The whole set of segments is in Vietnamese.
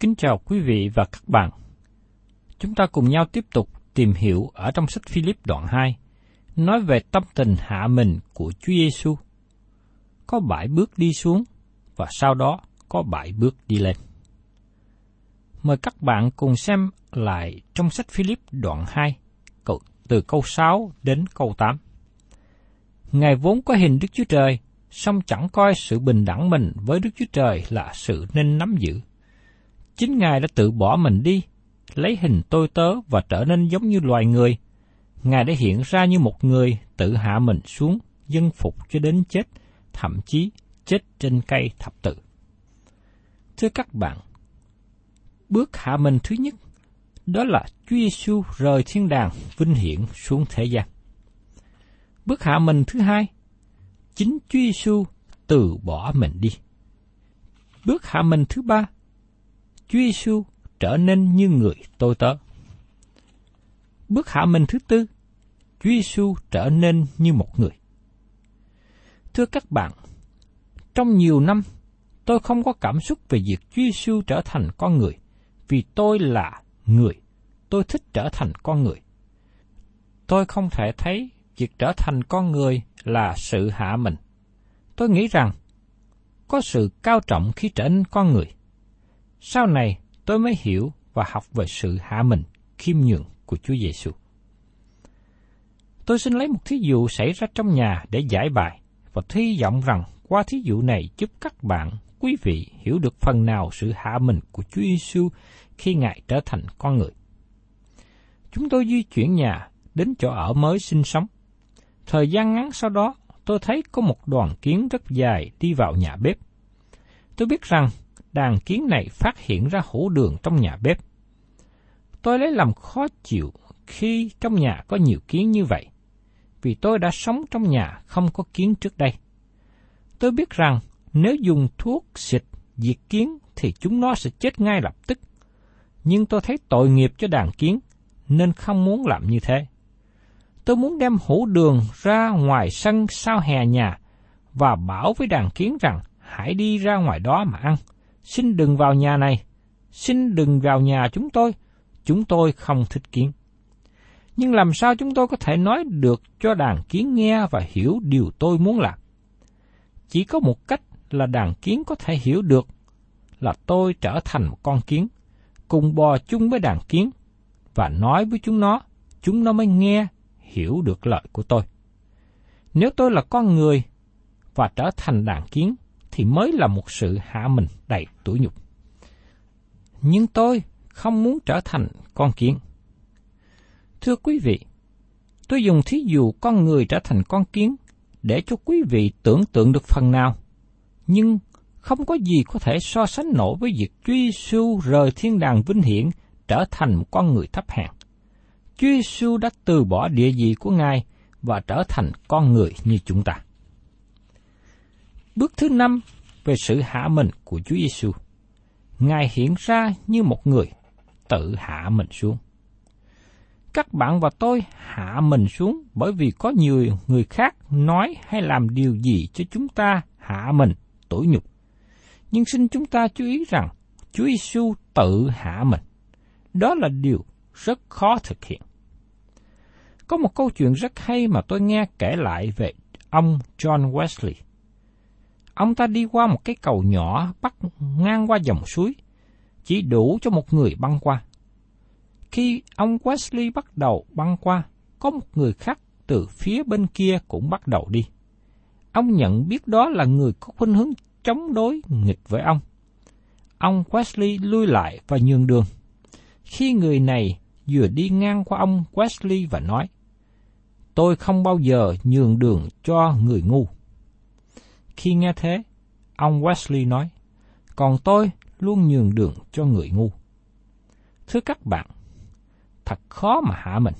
Kính chào quý vị và các bạn. Chúng ta cùng nhau tiếp tục tìm hiểu ở trong sách Philip đoạn 2, nói về tâm tình hạ mình của Chúa Giêsu. Có bảy bước đi xuống và sau đó có bảy bước đi lên. Mời các bạn cùng xem lại trong sách Philip đoạn 2, từ câu 6 đến câu 8. Ngài vốn có hình Đức Chúa Trời, song chẳng coi sự bình đẳng mình với Đức Chúa Trời là sự nên nắm giữ. Chính Ngài đã tự bỏ mình đi, lấy hình tôi tớ và trở nên giống như loài người. Ngài đã hiện ra như một người tự hạ mình xuống, dân phục cho đến chết, thậm chí chết trên cây thập tự. Thưa các bạn, bước hạ mình thứ nhất, đó là Chúa Giêsu rời thiên đàng vinh hiển xuống thế gian. Bước hạ mình thứ hai, chính Chúa Giêsu từ bỏ mình đi. Bước hạ mình thứ ba, Chúa Giêsu trở nên như người tôi tớ. Bước hạ mình thứ tư, Chúa Giêsu trở nên như một người. Thưa các bạn, trong nhiều năm tôi không có cảm xúc về việc Chúa Giêsu trở thành con người, vì tôi là người, tôi thích trở thành con người. Tôi không thể thấy việc trở thành con người là sự hạ mình. Tôi nghĩ rằng có sự cao trọng khi trở nên con người. Sau này tôi mới hiểu và học về sự hạ mình khiêm nhường của Chúa Giêsu. Tôi xin lấy một thí dụ xảy ra trong nhà để giải bài và hy vọng rằng qua thí dụ này giúp các bạn, quý vị hiểu được phần nào sự hạ mình của Chúa Giêsu khi Ngài trở thành con người. Chúng tôi di chuyển nhà đến chỗ ở mới sinh sống. Thời gian ngắn sau đó, tôi thấy có một đoàn kiến rất dài đi vào nhà bếp. Tôi biết rằng đàn kiến này phát hiện ra hũ đường trong nhà bếp. Tôi lấy làm khó chịu khi trong nhà có nhiều kiến như vậy, vì tôi đã sống trong nhà không có kiến trước đây. Tôi biết rằng nếu dùng thuốc xịt diệt kiến thì chúng nó sẽ chết ngay lập tức. Nhưng tôi thấy tội nghiệp cho đàn kiến, nên không muốn làm như thế. Tôi muốn đem hũ đường ra ngoài sân sau hè nhà và bảo với đàn kiến rằng hãy đi ra ngoài đó mà ăn. Xin đừng vào nhà này, xin đừng vào nhà chúng tôi, chúng tôi không thích kiến. Nhưng làm sao chúng tôi có thể nói được cho đàn kiến nghe và hiểu điều tôi muốn làm? Chỉ có một cách là đàn kiến có thể hiểu được là tôi trở thành một con kiến. cùng bò chung với đàn kiến và nói với chúng nó, chúng nó mới nghe, hiểu được lợi của tôi. Nếu tôi là con người và trở thành đàn kiến, thì mới là một sự hạ mình đầy tủi nhục. Nhưng tôi không muốn trở thành con kiến. Thưa quý vị, tôi dùng thí dụ con người trở thành con kiến để cho quý vị tưởng tượng được phần nào, nhưng không có gì có thể so sánh nổi với việc Chúa Giêsu rời thiên đàng vinh hiển trở thành một con người thấp hèn. Chúa Giêsu đã từ bỏ địa vị của Ngài và trở thành con người như chúng ta. Bước thứ năm về sự hạ mình của Chúa Giêsu. Ngài hiện ra như một người tự hạ mình xuống. Các bạn và tôi hạ mình xuống bởi vì có nhiều người khác nói hay làm điều gì cho chúng ta hạ mình, tủi nhục. Nhưng xin chúng ta chú ý rằng Chúa Giêsu tự hạ mình. Đó là điều rất khó thực hiện. Có một câu chuyện rất hay mà tôi nghe kể lại về ông John Wesley. Ông ta đi qua một cái cầu nhỏ bắc ngang qua dòng suối, chỉ đủ cho một người băng qua. Khi ông Wesley bắt đầu băng qua, có một người khác từ phía bên kia cũng bắt đầu đi. Ông nhận biết đó là người có khuynh hướng chống đối nghịch với ông. Ông Wesley lui lại và nhường đường. Khi người này vừa đi ngang qua ông Wesley và nói, Tôi không bao giờ nhường đường cho người ngu. Khi nghe thế, ông Wesley nói, Còn tôi luôn nhường đường cho người ngu. Thưa các bạn, thật khó mà hạ mình.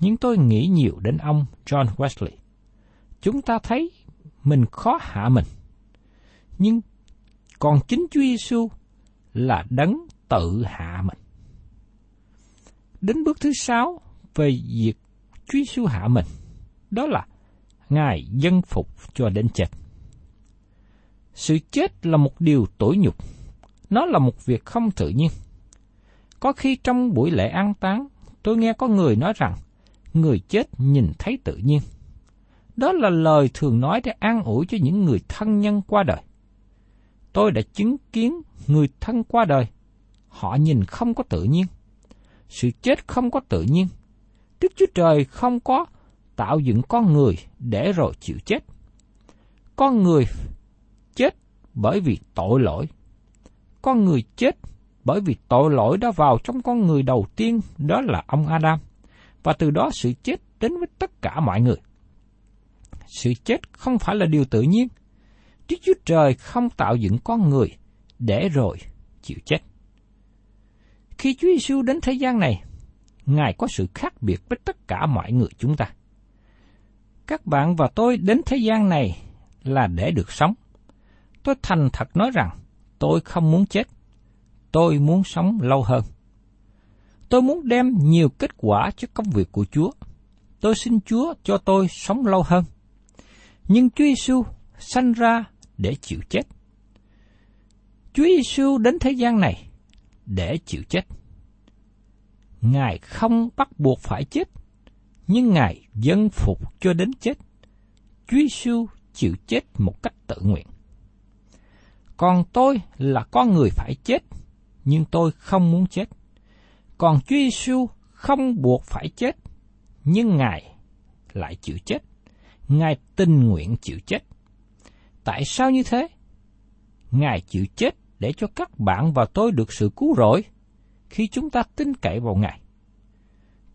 Nhưng tôi nghĩ nhiều đến ông John Wesley. Chúng ta thấy mình khó hạ mình. Nhưng còn chính Chúa Giêsu là đấng tự hạ mình. Đến bước thứ sáu về việc Chúa Giêsu hạ mình, đó là Ngài dân phục cho đến chết. Sự chết là một điều tủi nhục, nó là một việc không tự nhiên. Có khi trong buổi lễ an táng, tôi nghe có người nói rằng, người chết nhìn thấy tự nhiên. Đó là lời thường nói để an ủi cho những người thân nhân qua đời. Tôi đã chứng kiến người thân qua đời, họ nhìn không có tự nhiên. Sự chết không có tự nhiên. Đức Chúa Trời không có tạo dựng con người để rồi chịu chết. Con người chết bởi vì tội lỗi. Con người chết bởi vì tội lỗi đã vào trong con người đầu tiên, đó là ông Adam. Và từ đó sự chết đến với tất cả mọi người. Sự chết không phải là điều tự nhiên. Đức Chúa Trời không tạo dựng con người để rồi chịu chết. Khi Chúa Giêsu đến thế gian này, Ngài có sự khác biệt với tất cả mọi người chúng ta. Các bạn và tôi đến thế gian này là để được sống. Tôi thành thật nói rằng, tôi không muốn chết. Tôi muốn sống lâu hơn. Tôi muốn đem nhiều kết quả cho công việc của Chúa. Tôi xin Chúa cho tôi sống lâu hơn. Nhưng Chúa Giêsu sanh ra để chịu chết. Chúa Giêsu đến thế gian này để chịu chết. Ngài không bắt buộc phải chết, nhưng Ngài dân phục cho đến chết. Chúa Giêsu chịu chết một cách tự nguyện. Còn tôi là con người phải chết, nhưng tôi không muốn chết. Còn Chúa Giêsu không buộc phải chết, nhưng Ngài lại chịu chết. Ngài tình nguyện chịu chết. Tại sao như thế? Ngài chịu chết để cho các bạn và tôi được sự cứu rỗi khi chúng ta tin cậy vào Ngài.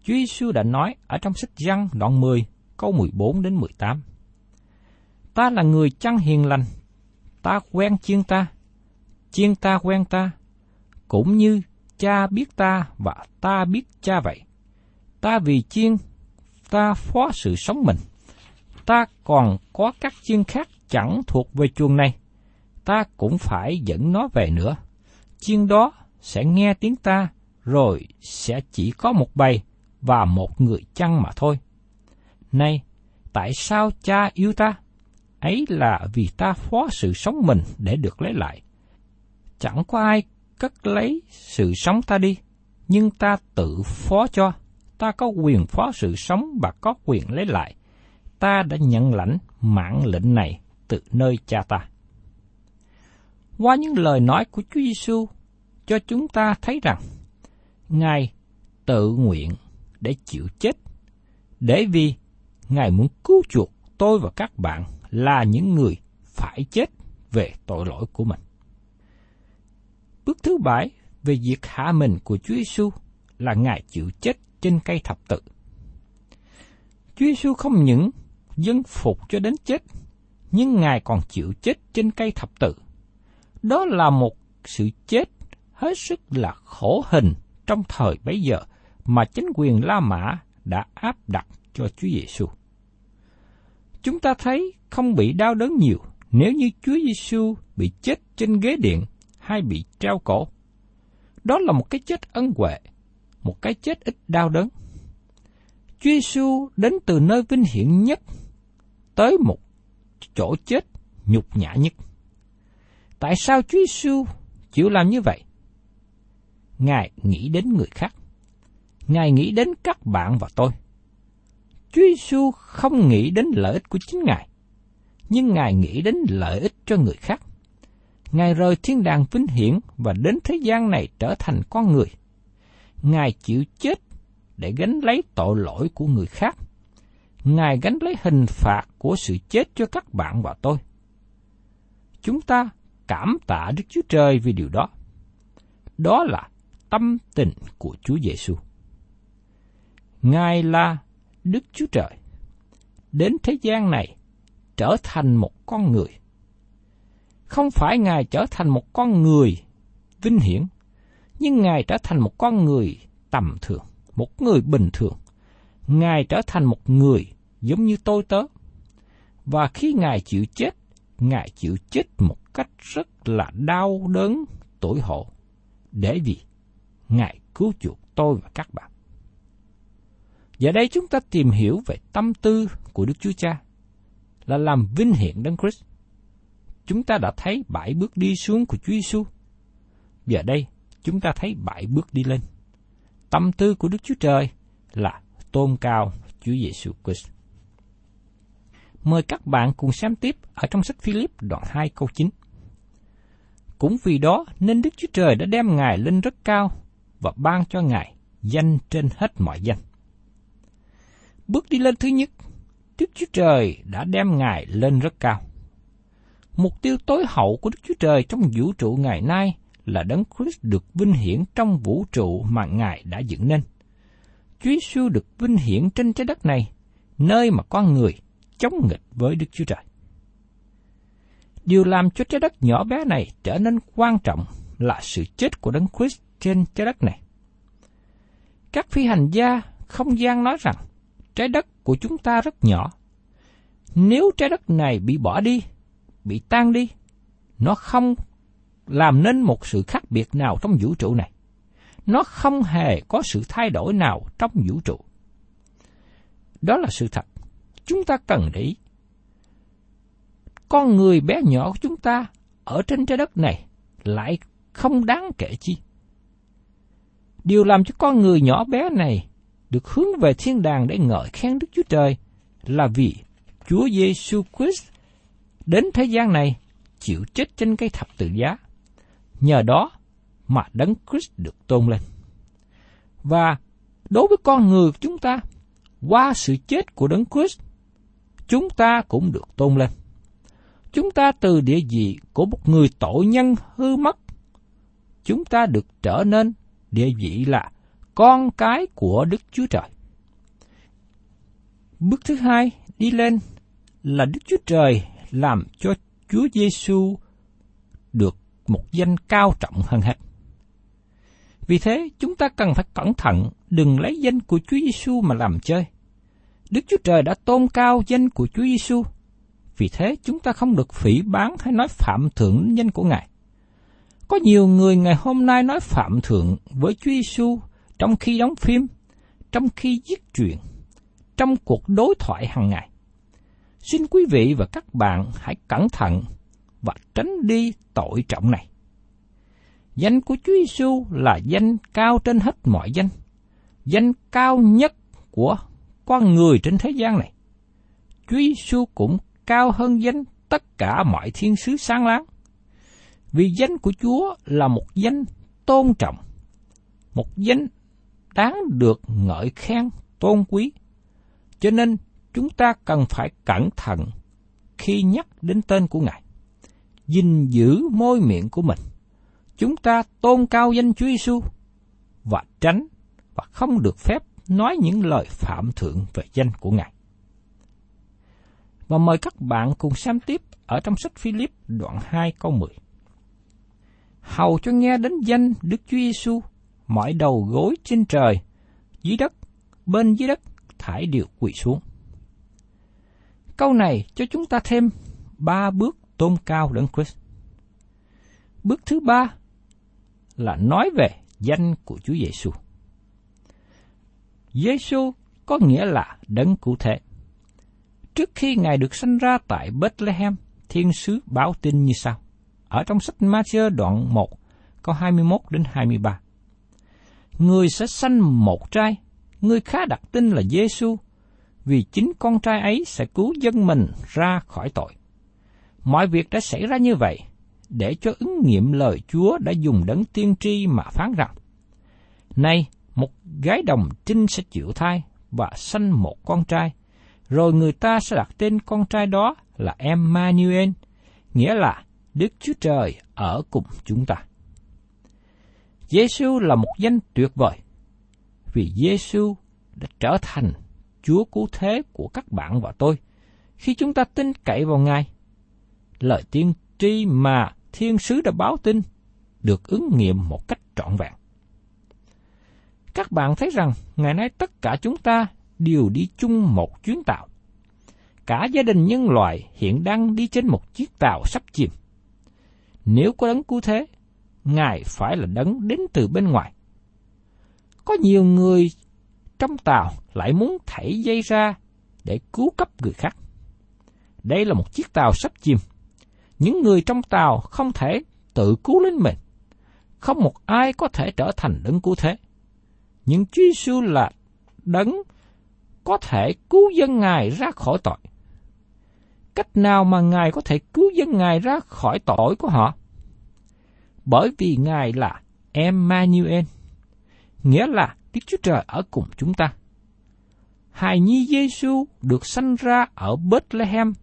Chúa Giêsu đã nói ở trong sách Giăng đoạn 10, câu 14 đến 18. Ta là người chăn hiền lành, ta quen chiên ta, chiên ta quen ta, cũng như cha biết ta và ta biết cha vậy. Ta vì chiên, ta phó sự sống mình. Ta còn có các chiên khác chẳng thuộc về chuồng này. Ta cũng phải dẫn nó về nữa. Chiên đó sẽ nghe tiếng ta, rồi sẽ chỉ có một bầy và một người chăn mà thôi. Này, tại sao cha yêu ta? Ấy là vì ta phó sự sống mình để được lấy lại. Chẳng có ai cất lấy sự sống ta đi, nhưng ta tự phó cho. Ta có quyền phó sự sống và có quyền lấy lại. Ta đã nhận lãnh mạng lệnh này từ nơi cha ta. Qua những lời nói của Chúa Giêsu, cho chúng ta thấy rằng Ngài tự nguyện để chịu chết, để vì Ngài muốn cứu chuộc tôi và các bạn là những người phải chết về tội lỗi của mình. Bước thứ bảy về việc hạ mình của Chúa Giêsu là Ngài chịu chết trên cây thập tự. Chúa Giêsu không những dân phục cho đến chết, nhưng Ngài còn chịu chết trên cây thập tự. Đó là một sự chết hết sức là khổ hình trong thời bấy giờ mà chính quyền La Mã đã áp đặt cho Chúa Giêsu. Chúng ta thấy không bị đau đớn nhiều nếu như Chúa Giêsu bị chết trên ghế điện hay bị treo cổ. Đó là một cái chết ân huệ, một cái chết ít đau đớn. Chúa Giêsu đến từ nơi vinh hiển nhất tới một chỗ chết nhục nhã nhất. Tại sao Chúa Giêsu chịu làm như vậy? Ngài nghĩ đến người khác. Ngài nghĩ đến các bạn và tôi. Chúa Giêsu không nghĩ đến lợi ích của chính Ngài, nhưng Ngài nghĩ đến lợi ích cho người khác. Ngài rời thiên đàng vinh hiển và đến thế gian này trở thành con người. Ngài chịu chết để gánh lấy tội lỗi của người khác. Ngài gánh lấy hình phạt của sự chết cho các bạn và tôi. Chúng ta cảm tạ Đức Chúa Trời vì điều đó. Đó là tâm tình của Chúa Giêsu. Ngài là Đức Chúa Trời. Đến thế gian này trở thành một con người. Không phải Ngài trở thành một con người vinh hiển, nhưng Ngài trở thành một con người tầm thường, một người bình thường. Ngài trở thành một người giống như tôi tớ. Và khi Ngài chịu chết, Ngài chịu chết một cách rất là đau đớn, tuổi hộ, để vì Ngài cứu chuộc tôi và các bạn. Giờ đây chúng ta tìm hiểu về tâm tư của Đức Chúa Cha là làm vinh hiển Đấng Christ. Chúng ta đã thấy bảy bước đi xuống của Chúa Giêsu. Giờ đây, chúng ta thấy bảy bước đi lên. Tâm tư của Đức Chúa Trời là tôn cao Chúa Giêsu Christ. Mời các bạn cùng xem tiếp ở trong sách Philip đoạn 2 câu 9. Cũng vì đó nên Đức Chúa Trời đã đem Ngài lên rất cao và ban cho Ngài danh trên hết mọi danh. Bước đi lên thứ nhất, Đức Chúa Trời đã đem Ngài lên rất cao. Mục tiêu tối hậu của Đức Chúa Trời trong vũ trụ ngày nay là Đấng Christ được vinh hiển trong vũ trụ mà Ngài đã dựng nên. Chúa Giêsu được vinh hiển trên trái đất này, nơi mà con người chống nghịch với Đức Chúa Trời. Điều làm cho trái đất nhỏ bé này trở nên quan trọng là sự chết của Đấng Christ trên trái đất này. Các phi hành gia không gian nói rằng trái đất của chúng ta rất nhỏ. Nếu trái đất này bị bỏ đi, bị tan đi, nó không làm nên một sự khác biệt nào trong vũ trụ này. Nó không hề có sự thay đổi nào trong vũ trụ. Đó là sự thật. Chúng ta cần để ý. Con người bé nhỏ của chúng ta ở trên trái đất này lại không đáng kể chi. Điều làm cho con người nhỏ bé này được hướng về thiên đàng để ngợi khen Đức Chúa Trời là vì Chúa Giêsu Christ đến thế gian này chịu chết trên cây thập tự giá. Nhờ đó mà Đấng Christ được tôn lên. Và đối với con người của chúng ta, qua sự chết của Đấng Christ, chúng ta cũng được tôn lên. Chúng ta từ địa vị của một người tội nhân hư mất, chúng ta được trở nên địa vị là con cái của Đức Chúa Trời. Bước thứ hai đi lên là Đức Chúa Trời làm cho Chúa Giêsu được một danh cao trọng hơn hết. Vì thế, chúng ta cần phải cẩn thận đừng lấy danh của Chúa Giêsu mà làm chơi. Đức Chúa Trời đã tôn cao danh của Chúa Giêsu. Vì thế, chúng ta không được phỉ bán hay nói phạm thượng danh của Ngài. Có nhiều người ngày hôm nay nói phạm thượng với Chúa Giêsu trong khi đóng phim, trong khi viết truyện, trong cuộc đối thoại hàng ngày. Xin quý vị và các bạn hãy cẩn thận và tránh đi tội trọng này. Danh của Chúa Giêsu là danh cao trên hết mọi danh, danh cao nhất của con người trên thế gian này. Chúa Giêsu cũng cao hơn danh tất cả mọi thiên sứ sáng láng. Vì danh của Chúa là một danh tôn trọng, một danh đáng được ngợi khen, tôn quý. Cho nên chúng ta cần phải cẩn thận khi nhắc đến tên của Ngài. gìn giữ môi miệng của mình. Chúng ta tôn cao danh Chúa Giêsu và tránh và không được phép nói những lời phạm thượng về danh của Ngài. Và mời các bạn cùng xem tiếp ở trong sách Philip đoạn 2 câu 10. Hầu cho nghe đến danh Đức Chúa Giêsu, mọi đầu gối trên trời, dưới đất, bên dưới đất thải đều quỳ xuống. Câu này cho chúng ta thêm ba bước tôn cao đấng Christ. Bước thứ ba là nói về danh của Chúa Giêsu. Giêsu có nghĩa là đấng cụ thể. Trước khi Ngài được sanh ra tại Bethlehem, thiên sứ báo tin như sau. Ở trong sách Matthew đoạn 1, câu 21 đến 23. Người sẽ sanh một trai, người khá đặt tin là Giêsu, vì chính con trai ấy sẽ cứu dân mình ra khỏi tội. Mọi việc đã xảy ra như vậy, để cho ứng nghiệm lời Chúa đã dùng đấng tiên tri mà phán rằng, nay một gái đồng trinh sẽ chịu thai và sanh một con trai, rồi người ta sẽ đặt tên con trai đó là Emmanuel, nghĩa là Đức Chúa Trời ở cùng chúng ta. Giêsu là một danh tuyệt vời, vì Giêsu đã trở thành Chúa cứu thế của các bạn và tôi khi chúng ta tin cậy vào Ngài. Lời tiên tri mà thiên sứ đã báo tin được ứng nghiệm một cách trọn vẹn. Các bạn thấy rằng ngày nay tất cả chúng ta đều đi chung một chuyến tàu. Cả gia đình nhân loại hiện đang đi trên một chiếc tàu sắp chìm. Nếu có đấng cứu thế, Ngài phải là đấng đến từ bên ngoài. Có nhiều người trong tàu lại muốn thảy dây ra để cứu cấp người khác. Đây là một chiếc tàu sắp chìm. Những người trong tàu không thể tự cứu lên mình. Không một ai có thể trở thành đấng cứu thế. Nhưng Chúa Giêsu là đấng có thể cứu dân Ngài ra khỏi tội. Cách nào mà Ngài có thể cứu dân Ngài ra khỏi tội của họ? Bởi vì Ngài là Emmanuel, nghĩa là Đức Chúa Trời ở cùng chúng ta. Hài nhi Giêsu được sanh ra ở Bethlehem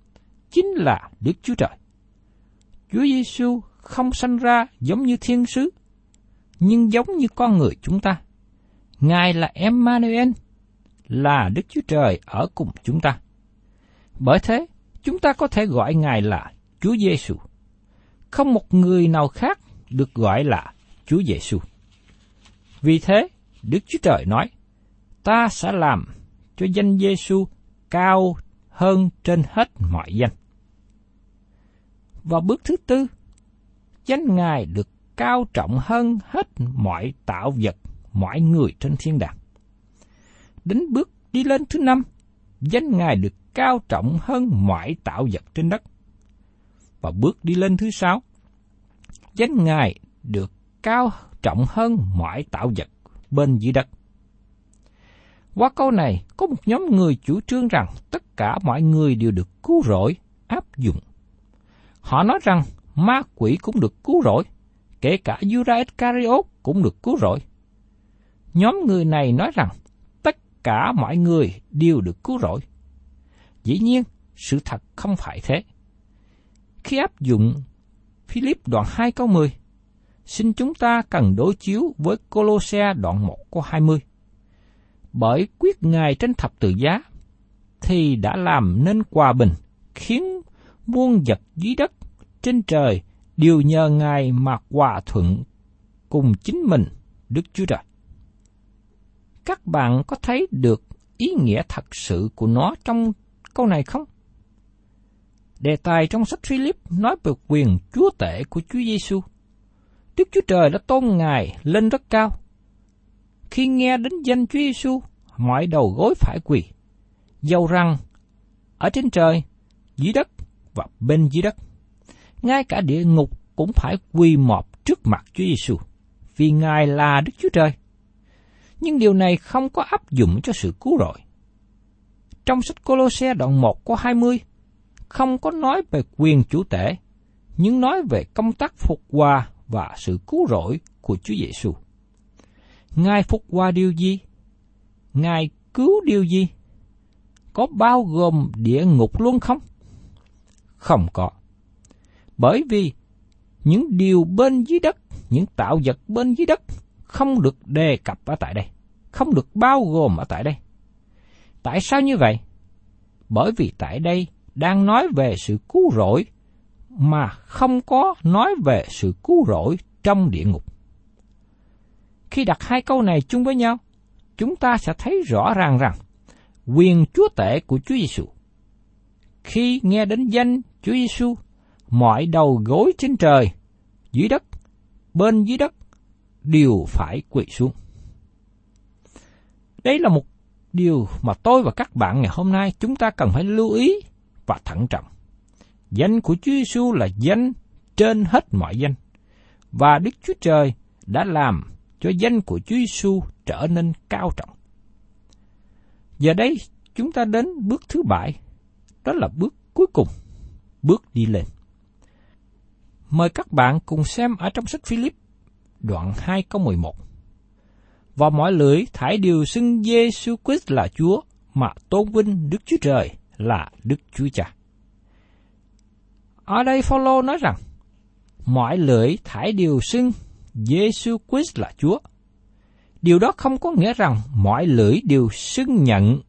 chính là Đức Chúa Trời. Chúa Giêsu không sanh ra giống như thiên sứ, nhưng giống như con người chúng ta. Ngài là Emmanuel, là Đức Chúa Trời ở cùng chúng ta. Bởi thế, chúng ta có thể gọi Ngài là Chúa Giêsu. Không một người nào khác được gọi là Chúa Giêsu. Vì thế, Đức Chúa Trời nói, ta sẽ làm cho danh Giêsu cao hơn trên hết mọi danh. Và bước thứ tư, danh Ngài được cao trọng hơn hết mọi tạo vật, mọi người trên thiên đàng. Đến bước đi lên thứ năm, danh Ngài được cao trọng hơn mọi tạo vật trên đất. Và bước đi lên thứ sáu, danh Ngài được cao trọng hơn mọi tạo vật bên dưới đất. Qua câu này, có một nhóm người chủ trương rằng tất cả mọi người đều được cứu rỗi, áp dụng. Họ nói rằng ma quỷ cũng được cứu rỗi, kể cả Judas Iscariot cũng được cứu rỗi. Nhóm người này nói rằng tất cả mọi người đều được cứu rỗi. Dĩ nhiên, sự thật không phải thế. Khi áp dụng Philip đoạn 2 câu 10, xin chúng ta cần đối chiếu với Colosse đoạn 1 câu 20. Bởi quyết Ngài trên thập tự giá, thì đã làm nên hòa bình, khiến muôn vật dưới đất, trên trời đều nhờ Ngài mà hòa thuận cùng chính mình, Đức Chúa Trời. Các bạn có thấy được ý nghĩa thật sự của nó trong câu này không? Đề tài trong sách Philip nói về quyền chúa tể của Chúa Giêsu. Đức Chúa Trời đã tôn Ngài lên rất cao. Khi nghe đến danh Chúa Giêsu, mọi đầu gối phải quỳ. Dầu rằng ở trên trời, dưới đất và bên dưới đất, ngay cả địa ngục cũng phải quỳ mọp trước mặt Chúa Giêsu, vì Ngài là Đức Chúa Trời. Nhưng điều này không có áp dụng cho sự cứu rỗi. Trong sách Colosse đoạn 1 có 20, không có nói về quyền chủ tể, nhưng nói về công tác phục hòa và sự cứu rỗi của Chúa Giêsu. Ngài phục qua điều gì? Ngài cứu điều gì? Có bao gồm địa ngục luôn không? Không có. Bởi vì những điều bên dưới đất, những tạo vật bên dưới đất không được đề cập ở tại đây, không được bao gồm ở tại đây. Tại sao như vậy? Bởi vì tại đây đang nói về sự cứu rỗi mà không có nói về sự cứu rỗi trong địa ngục. Khi đặt hai câu này chung với nhau, chúng ta sẽ thấy rõ ràng rằng quyền chúa tể của Chúa Giêsu. Khi nghe đến danh Chúa Giêsu, mọi đầu gối trên trời, dưới đất, bên dưới đất đều phải quỳ xuống. Đây là một điều mà tôi và các bạn ngày hôm nay chúng ta cần phải lưu ý và thận trọng. Danh của Chúa Giêsu là danh trên hết mọi danh. Và Đức Chúa Trời đã làm cho danh của Chúa Giêsu trở nên cao trọng. Giờ đây chúng ta đến bước thứ bảy, đó là bước cuối cùng, bước đi lên. Mời các bạn cùng xem ở trong sách Philip, đoạn 2 câu 11. Và mọi lưỡi thải đều xưng Giêsu Christ là Chúa, mà tôn vinh Đức Chúa Trời là Đức Chúa Cha. Ở đây Phaolô nói rằng, mọi lưỡi thải điều xưng Giêsu Christ là Chúa. Điều đó không có nghĩa rằng mọi lưỡi đều xưng nhận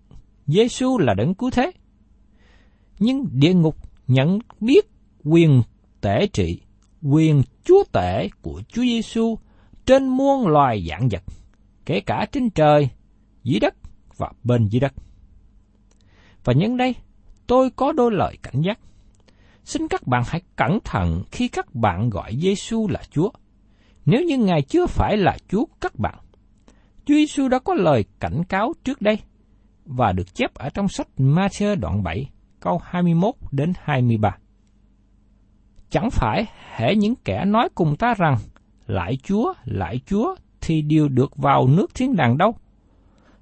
Giêsu là đấng cứu thế. Nhưng địa ngục nhận biết quyền tể trị, quyền chúa tể của Chúa Giêsu trên muôn loài dạng vật, kể cả trên trời, dưới đất và bên dưới đất. Và nhân đây, tôi có đôi lời cảnh giác. Xin các bạn hãy cẩn thận khi các bạn gọi Giêsu là Chúa. Nếu như Ngài chưa phải là Chúa các bạn, Chúa Giêsu đã có lời cảnh cáo trước đây và được chép ở trong sách Matthew đoạn 7, câu 21 đến 23. Chẳng phải hệ những kẻ nói cùng ta rằng, lại Chúa, lại Chúa, thì đều được vào nước thiên đàng đâu.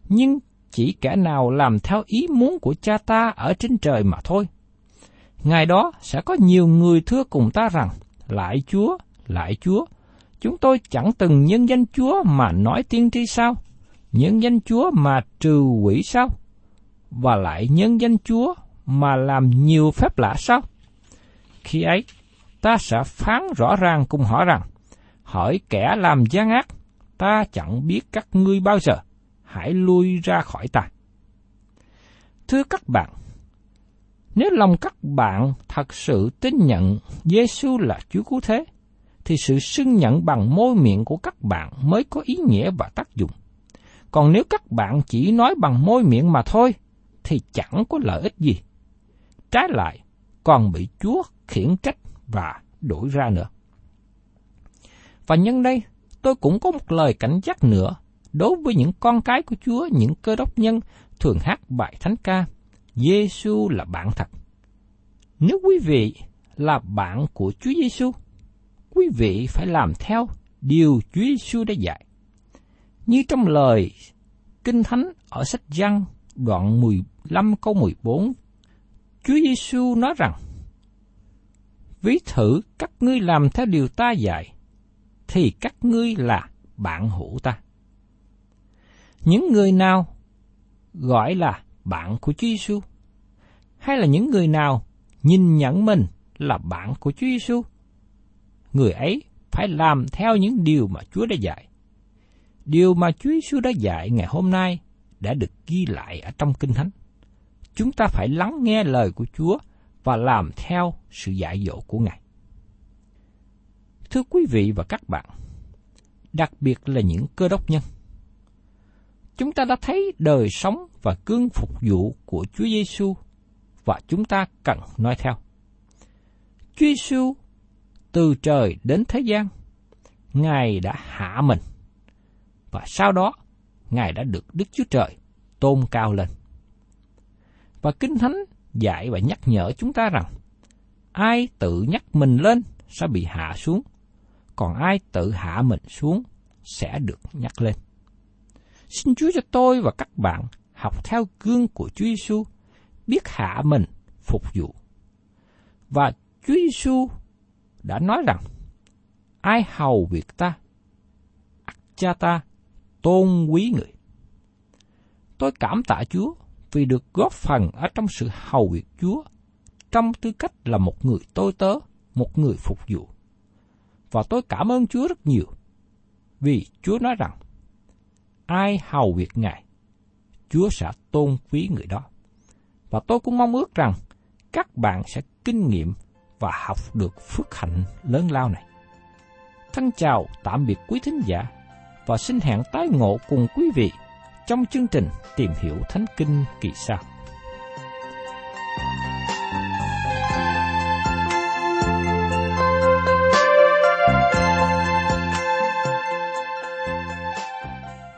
Nhưng chỉ kẻ nào làm theo ý muốn của cha ta ở trên trời mà thôi. Ngày đó sẽ có nhiều người thưa cùng ta rằng, lại Chúa, lại Chúa, chúng tôi chẳng từng nhân danh Chúa mà nói tiên tri sao? Nhân danh Chúa mà trừ quỷ sao? Và lại nhân danh Chúa mà làm nhiều phép lạ sao? Khi ấy, ta sẽ phán rõ ràng cùng họ rằng, hỏi kẻ làm gian ác, ta chẳng biết các ngươi bao giờ, hãy lui ra khỏi ta. Thưa các bạn, nếu lòng các bạn thật sự tin nhận Giêsu là Chúa Cứu Thế, thì sự xưng nhận bằng môi miệng của các bạn mới có ý nghĩa và tác dụng. Còn nếu các bạn chỉ nói bằng môi miệng mà thôi, thì chẳng có lợi ích gì. Trái lại, còn bị Chúa khiển trách và đuổi ra nữa. Và nhân đây, tôi cũng có một lời cảnh giác nữa đối với những con cái của Chúa, những cơ đốc nhân thường hát bài thánh ca, Giêsu là bạn thật. Nếu quý vị là bạn của Chúa Giêsu, quý vị phải làm theo điều Chúa Giêsu đã dạy. Như trong lời Kinh Thánh ở sách Giăng đoạn 15 câu 14, Chúa Giêsu nói rằng: Ví thử các ngươi làm theo điều ta dạy, thì các ngươi là bạn hữu ta. Những người nào gọi là bạn của Chúa Giêsu, hay là những người nào nhìn nhận mình là bạn của Chúa Giêsu, người ấy phải làm theo những điều mà Chúa đã dạy. Điều mà Chúa Giêsu đã dạy ngày hôm nay đã được ghi lại ở trong Kinh Thánh. Chúng ta phải lắng nghe lời của Chúa và làm theo sự dạy dỗ của Ngài. Thưa quý vị và các bạn, đặc biệt là những cơ đốc nhân, chúng ta đã thấy đời sống và cương phục vụ của Chúa Giêsu và chúng ta cần nói theo. Chúa Giêsu từ trời đến thế gian, Ngài đã hạ mình và sau đó Ngài đã được Đức Chúa Trời tôn cao lên. Và Kinh Thánh dạy và nhắc nhở chúng ta rằng, ai tự nhắc mình lên sẽ bị hạ xuống, còn ai tự hạ mình xuống sẽ được nhắc lên. Xin Chúa cho tôi và các bạn học theo gương của Chúa Giêsu, biết hạ mình phục vụ. Và Chúa Giêsu đã nói rằng, ai hầu việc ta, cha ta tôn quý người. Tôi cảm tạ Chúa vì được góp phần ở trong sự hầu việc Chúa, trong tư cách là một người tôi tớ, một người phục vụ. Và tôi cảm ơn Chúa rất nhiều, vì Chúa nói rằng, ai hầu việc Ngài, Chúa sẽ tôn quý người đó. Và tôi cũng mong ước rằng các bạn sẽ kinh nghiệm và học được phước hạnh lớn lao này. Thân chào tạm biệt quý thính giả và xin hẹn tái ngộ cùng quý vị trong chương trình Tìm hiểu Thánh Kinh kỳ sau.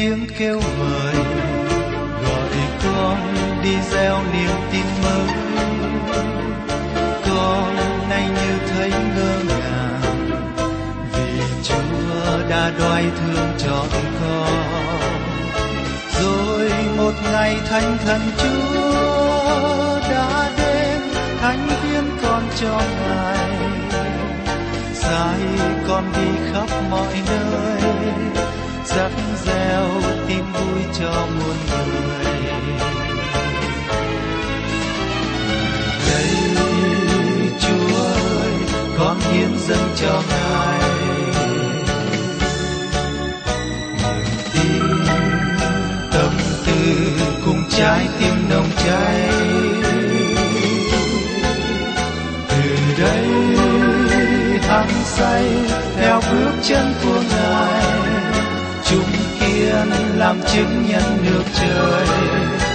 Tiếng kêu mời. Gọi con đi gieo niềm tin mới con nay như thấy ngơ ngàng, vì chúa đã đoái thương chọn con. Rồi một ngày thánh thần chúa đã đến, thánh viên con cho ngài. Sai con đi khắp mọi nơi dắt gieo tin vui cho muôn người. Đây chúa ơi, con hiến dâng cho ngài. Niềm tin, tâm tư cùng trái tim nồng cháy. Từ đây, hăng say, theo bước chân của ngài thiên làm chứng nhân nước trời.